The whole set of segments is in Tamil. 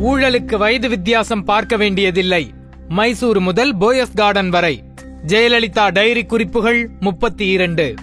ஊழலுக்கு வயது வித்தியாசம் பார்க்க வேண்டியதில்லை. மைசூர் முதல் போயஸ் கார்டன் வரை. ஜெயலலிதா டைரி குறிப்புகள் முப்பத்தி இரண்டு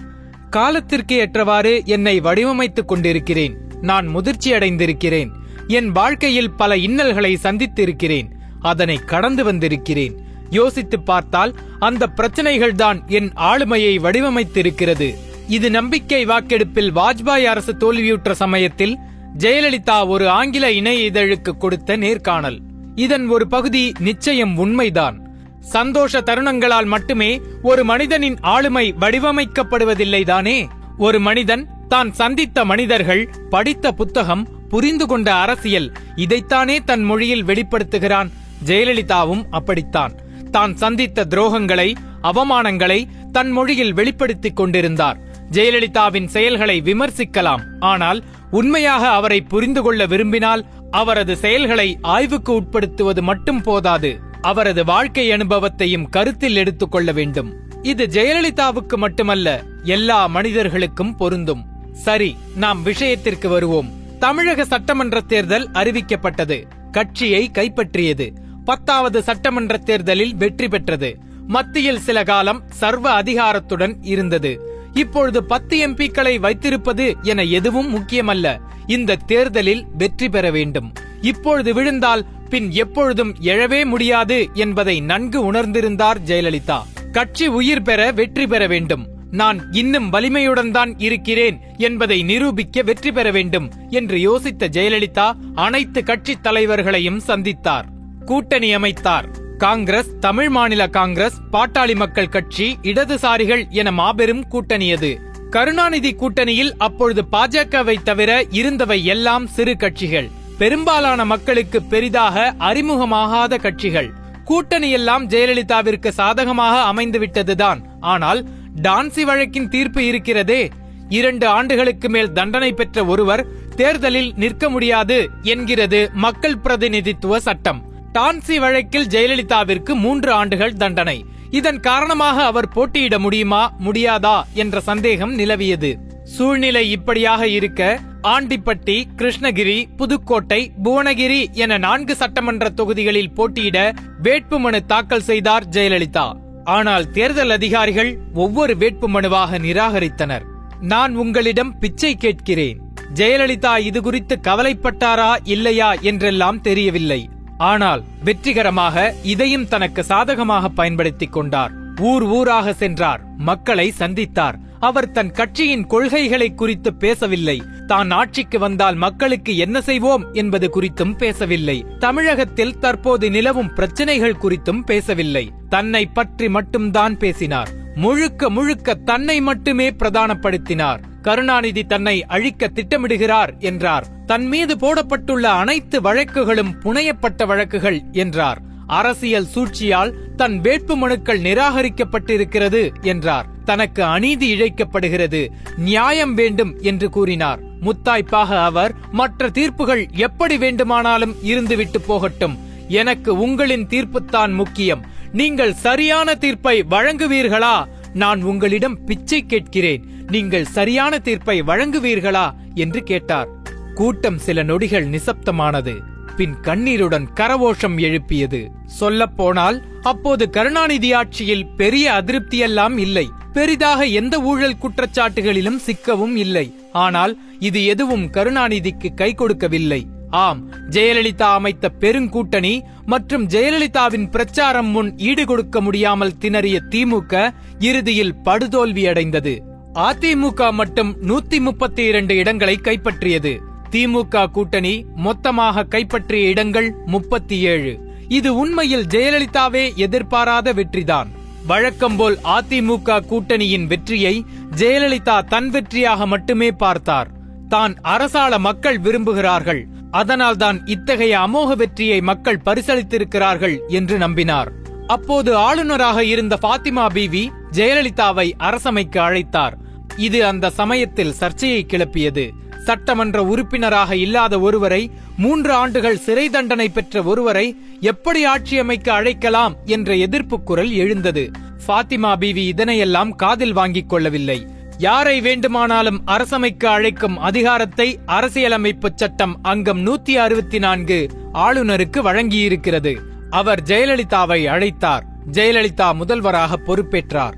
காலத்திற்கு ஏற்றவாறு என்னை வடிவமைத்துக் கொண்டிருக்கிறேன். நான் முதிர்ச்சி அடைந்திருக்கிறேன். என் வாழ்க்கையில் பல இன்னல்களை சந்தித்திருக்கிறேன். அதனை கடந்து வந்திருக்கிறேன். யோசித்து பார்த்தால் அந்த பிரச்சனைகள்தான் என் ஆளுமையை வடிவமைத்திருக்கிறது. இது நம்பிக்கை வாக்கெடுப்பில் வாஜ்பாய் அரசு தோல்வியுற்ற சமயத்தில் ஜெயலலிதா ஒரு ஆங்கில இணைய இதழுக்கு கொடுத்த நேர்காணல். இதன் ஒரு பகுதி நிச்சயம் உண்மைதான். சந்தோஷ தருணங்களால் மட்டுமே ஒரு மனிதனின் ஆளுமை வடிவமைக்கப்படுவதில்லை தானே ஒரு மனிதன் தான் சந்தித்த மனிதர்கள் படித்த புத்தகம் புரிந்து கொண்ட அரசியல் இதைத்தானே தன் மொழியில் வெளிப்படுத்துகிறான். ஜெயலலிதாவும் அப்படித்தான். தான் சந்தித்த துரோகங்களை அவமானங்களை தன் மொழியில் வெளிப்படுத்திக் கொண்டிருந்தார். ஜெயலலிதாவின் செயல்களை விமர்சிக்கலாம். ஆனால் உண்மையாக அவரை புரிந்து கொள்ள விரும்பினால் அவரது செயல்களை ஆய்வுக்கு உட்படுத்துவது மட்டும் போதாது. அவரது வாழ்க்கை அனுபவத்தையும் கருத்தில் எடுத்துக் கொள்ள வேண்டும். இது ஜெயலலிதாவுக்கு மட்டுமல்ல எல்லா மனிதர்களுக்கும் பொருந்தும். சரி நாம் விஷயத்திற்கு வருவோம். தமிழக சட்டமன்ற தேர்தல் அறிவிக்கப்பட்டது. கட்சியை கைப்பற்றியது. பத்தாவது சட்டமன்ற தேர்தலில் வெற்றி பெற்றது. மத்தியில் சில காலம் சர்வ அதிகாரத்துடன் இருந்தது. இப்பொழுது பத்து எம்பிக்களை வைத்திருப்பது என எதுவும் முக்கியமல்ல. இந்த தேர்தலில் வெற்றி பெற வேண்டும். இப்பொழுது விழுந்தால் பின் எப்பொழுதும் எழவே முடியாது என்பதை நன்கு உணர்ந்திருந்தார் ஜெயலலிதா. கட்சி உயிர் பெற வெற்றி பெற வேண்டும். நான் இன்னும் வலிமையுடன் தான் இருக்கிறேன் என்பதை நிரூபிக்க வெற்றி பெற வேண்டும் என்று யோசித்த ஜெயலலிதா அனைத்து கட்சி தலைவர்களையும் சந்தித்தார். கூட்டணி அமைத்தார். காங்கிரஸ் தமிழ் மாநில காங்கிரஸ் பாட்டாளி மக்கள் கட்சி இடதுசாரிகள் என மாபெரும் கூட்டணியது. கருணாநிதி கூட்டணியில் அப்பொழுது பாஜகவை தவிர இருந்தவை எல்லாம் சிறு கட்சிகள். பெரும்பாலான மக்களுக்கு பெரிதாக அறிமுகமாகாத கட்சிகள். கூட்டணி எல்லாம் ஜெயலலிதாவிற்கு சாதகமாக அமைந்துவிட்டதுதான் ஆனால் டான்சி வழக்கின் தீர்ப்பு இருக்கிறதே. இரண்டு ஆண்டுகளுக்கு மேல் தண்டனை பெற்ற ஒருவர் தேர்தலில் நிற்க முடியாது என்கிறது மக்கள் பிரதிநிதித்துவ சட்டம். டான்சி வழக்கில் ஜெயலலிதாவிற்கு மூன்று ஆண்டுகள் தண்டனை. இதன் காரணமாக அவர் போட்டியிட முடியுமா முடியாதா என்ற சந்தேகம் நிலவியது. சூழ்நிலை இப்படியாக இருக்க ஆண்டிப்பட்டி கிருஷ்ணகிரி புதுக்கோட்டை புவனகிரி என நான்கு சட்டமன்ற தொகுதிகளில் போட்டியிட வேட்புமனு தாக்கல் செய்தார் ஜெயலலிதா. ஆனால் தேர்தல் அதிகாரிகள் ஒவ்வொரு வேட்புமனுவாக நிராகரித்தனர். நான் உங்களிடம் பிச்சை கேட்கிறேன். ஜெயலலிதா இது குறித்து கவலைப்பட்டாரா இல்லையா என்றெல்லாம் தெரியவில்லை. ஆனால் வெற்றிகரமாக இதையும் தனக்கு சாதகமாக பயன்படுத்திக் கொண்டார். ஊர் ஊராக சென்றார் மக்களை சந்தித்தார். அவர் தன் கட்சியின் கொள்கைகளை குறித்து பேசவில்லை. தான் ஆட்சிக்கு வந்தால் மக்களுக்கு என்ன செய்வோம் என்பது குறித்தும் பேசவில்லை. தமிழகத்தில் தற்போது நிலவும் பிரச்சனைகள் குறித்தும் பேசவில்லை. தன்னை பற்றி மட்டும்தான் பேசினார். முழுக்க முழுக்க தன்னை மட்டுமே பிரதானப்படுத்தினார். கருணாநிதி தன்னை அழிக்க திட்டமிடுகிறார் என்றார். தன் மீது போடப்பட்டுள்ள அனைத்து வழக்குகளும் புனையப்பட்ட வழக்குகள் என்றார். அரசியல் சூழ்ச்சியால் தன் வேட்புமனுக்கள் நிராகரிக்கப்பட்டிருக்கிறது என்றார். தனக்கு அநீதி இழைக்கப்படுகிறது. நியாயம் வேண்டும் என்று கூறினார். முத்தாய்ப்பாக அவர் மற்ற தீர்ப்புகள் எப்படி வேண்டுமானாலும் இருந்துவிட்டு போகட்டும். எனக்கு உங்களின் தீர்ப்புத்தான் முக்கியம். நீங்கள் சரியான தீர்ப்பை வழங்குவீர்களா? நான் உங்களிடம் பிச்சை கேட்கிறேன். நீங்கள் சரியான தீர்ப்பை வழங்குவீர்களா? என்று கேட்டார். கூட்டம் சில நொடிகள் நிசப்தமானது. பின் கண்ணீருடன் கரவோஷம் எழுப்பியது. சொல்லப்போனால் அப்போது கருணாநிதி ஆட்சியில் பெரிய அதிருப்தியெல்லாம் இல்லை. பெரிதாக எந்த ஊழல் குற்றச்சாட்டுகளிலும் சிக்கவும் இல்லை. ஆனால் இது எதுவும் கருணாநிதிக்கு கை கொடுக்கவில்லை. ஆம் ஜெயலலிதா அமைத்த பெருங்கூட்டணி மற்றும் ஜெயலலிதாவின் பிரச்சாரம் முன் ஈடுகொடுக்க முடியாமல் திணறிய திமுக இறுதியில் படுதோல்வி அடைந்தது அதிமுக மட்டும் நூத்தி முப்பத்தி இரண்டு இடங்களை கைப்பற்றியது. திமுக கூட்டணி மொத்தமாக கைப்பற்றிய இடங்கள் முப்பத்தி ஏழு இது உண்மையில் ஜெயலலிதாவே எதிர்பாராத வெற்றிதான். வழக்கம்போல் அதிமுக கூட்டணியின் வெற்றியை ஜெயலலிதா தன் வெற்றியாக மட்டுமே பார்த்தார். தான் அரசாள மக்கள் விரும்புகிறார்கள். அதனால்தான் இத்தகைய அமோக வெற்றியை மக்கள் பரிசளித்திருக்கிறார்கள் என்று நம்பினார். அப்போது ஆளுநராக இருந்த பாத்திமா பீவி ஜெயலலிதாவை அரசமைக்கு அழைத்தார். இது அந்த சமயத்தில் சர்ச்சையை கிளப்பியது. சட்டமன்ற உறுப்பினராக இல்லாத ஒருவரை மூன்று ஆண்டுகள் சிறை தண்டனை பெற்ற ஒருவரை எப்படி ஆட்சி அமைக்க அழைக்கலாம் என்ற எதிர்ப்பு குரல் எழுந்தது. பாத்திமா பீவி இதனையெல்லாம் காதில் வாங்கிக் கொள்ளவில்லை. யாரை வேண்டுமானாலும் அரசமைக்கு அழைக்கும் அதிகாரத்தை அரசியலமைப்பு சட்டம் அங்கம் நூத்தி அறுபத்தி நான்கு ஆளுநருக்கு வழங்கியிருக்கிறது. அவர் ஜெயலலிதாவை அழைத்தார். ஜெயலலிதா முதல்வராக பொறுப்பேற்றார்.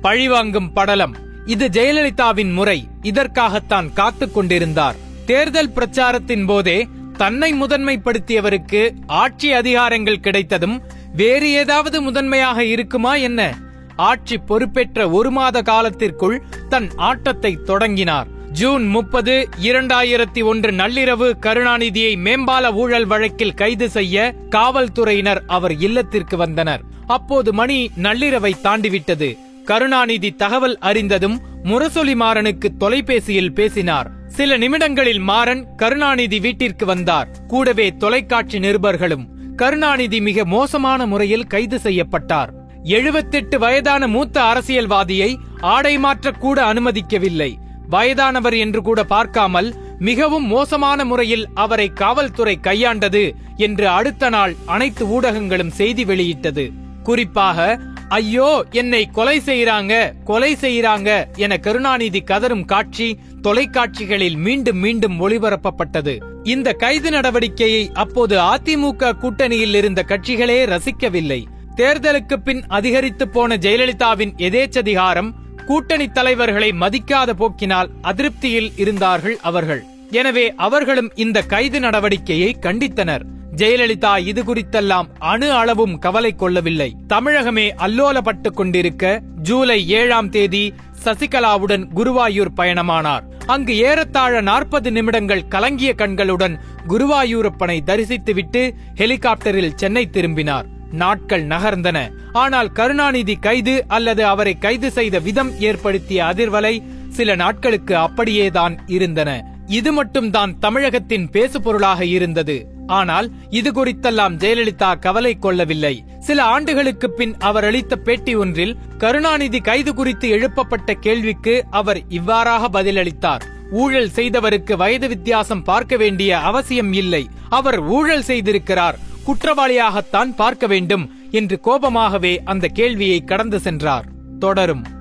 பழிவாங்கும் படலம். இது ஜெயலலிதாவின் முறை. இதற்காகத்தான் காத்துக் கொண்டிருந்தார். தேர்தல் பிரச்சாரத்தின் போதே தன்னை முதன்மைப்படுத்தியவருக்கு ஆட்சி அதிகாரங்கள் கிடைத்ததும் வேறு ஏதாவது முதன்மையாக இருக்குமா என்ன? ஆட்சி பொறுப்பேற்ற ஒரு மாத காலத்திற்குள் தன் ஆட்டத்தை தொடங்கினார். ஜூன் முப்பது இரண்டாயிரத்தி ஒன்று நள்ளிரவு கருணாநிதியை மேம்பால ஊழல் வழக்கில் கைது செய்ய காவல்துறையினர் அவர் இல்லத்திற்கு வந்தனர். அப்போது மணி நள்ளிரவை தாண்டிவிட்டது. கருணாநிதி தகவல் அறிந்ததும் முரசொலி மாறனுக்கு தொலைபேசியில் பேசினார். சில நிமிடங்களில் மாறன் கருணாநிதி வீட்டிற்கு வந்தார். கூடவே தொலைக்காட்சி நிருபர்களும். கருணாநிதி மிக மோசமான முறையில் கைது செய்யப்பட்டார். எழுபத்தெட்டு வயதான மூத்த அரசியல்வாதியை ஆடை மாற்றக்கூட அனுமதிக்கவில்லை. வயதானவர் என்று கூட பார்க்காமல் மிகவும் மோசமான முறையில் அவரை காவல்துறை கையாண்டது என்று அடுத்த நாள் அனைத்து ஊடகங்களும் செய்தி வெளியிட்டது. குறிப்பாக ஐயோ என்னை கொலை செய்யறாங்க கொலை செய்யறாங்க என கருணாநிதி கதரும் காட்சி தொலைக்காட்சிகளில் மீண்டும் மீண்டும் ஒளிபரப்பப்பட்டது. இந்த கைது நடவடிக்கையை அப்போது அதிமுக கூட்டணியில் இருந்த கட்சிகளே ரசிக்கவில்லை. தேர்தலுக்கு பின் அதிகரித்து போன ஜெயலலிதாவின் எதேச்சதிகாரம் கூட்டணி தலைவர்களை மதிக்காத போக்கினால் அதிருப்தியில் இருந்தார்கள் அவர்கள். எனவே அவர்களும் இந்த கைது நடவடிக்கையை கண்டித்தனர். ஜெயலலிதா இது குறித்தெல்லாம் அணு அளவும் கவலை கொள்ளவில்லை. தமிழகமே அல்லோலப்பட்டுக் கொண்டிருக்க ஜூலை ஏழாம் தேதி சசிகலாவுடன் குருவாயூர் பயணமானார். அங்கு ஏறத்தாழ நாற்பது நிமிடங்கள் கலங்கிய கண்களுடன் குருவாயூரப்பனை தரிசித்துவிட்டு ஹெலிகாப்டரில் சென்னை திரும்பினார். நாட்கள் நகர்ந்தன. ஆனால் கருணாநிதி கைது அல்லது அவரை கைது செய்த விதம் ஏற்படுத்திய அதிர்வலை சில நாட்களுக்கு அப்படியேதான் இருந்தன. இது மட்டும் தான் தமிழகத்தின் பேசுபொருளாக இருந்தது. ஆனால் இது குறித்தெல்லாம் ஜெயலலிதா கவலை கொள்ளவில்லை. சில ஆண்டுகளுக்கு பின் அவர் அளித்த பேட்டி ஒன்றில் கருணாநிதி கைது குறித்து எழுப்பப்பட்ட கேள்விக்கு அவர் இவ்வாறாக பதிலளித்தார். ஊழல் செய்தவருக்கு வயது வித்தியாசம் பார்க்க வேண்டிய அவசியம் இல்லை. அவர் ஊழல் செய்திருக்கிறார். குற்றவாளியாகத்தான் பார்க்க வேண்டும் என்று கோபமாகவே அந்த கேள்வியை கடந்து சென்றார். தொடரும்.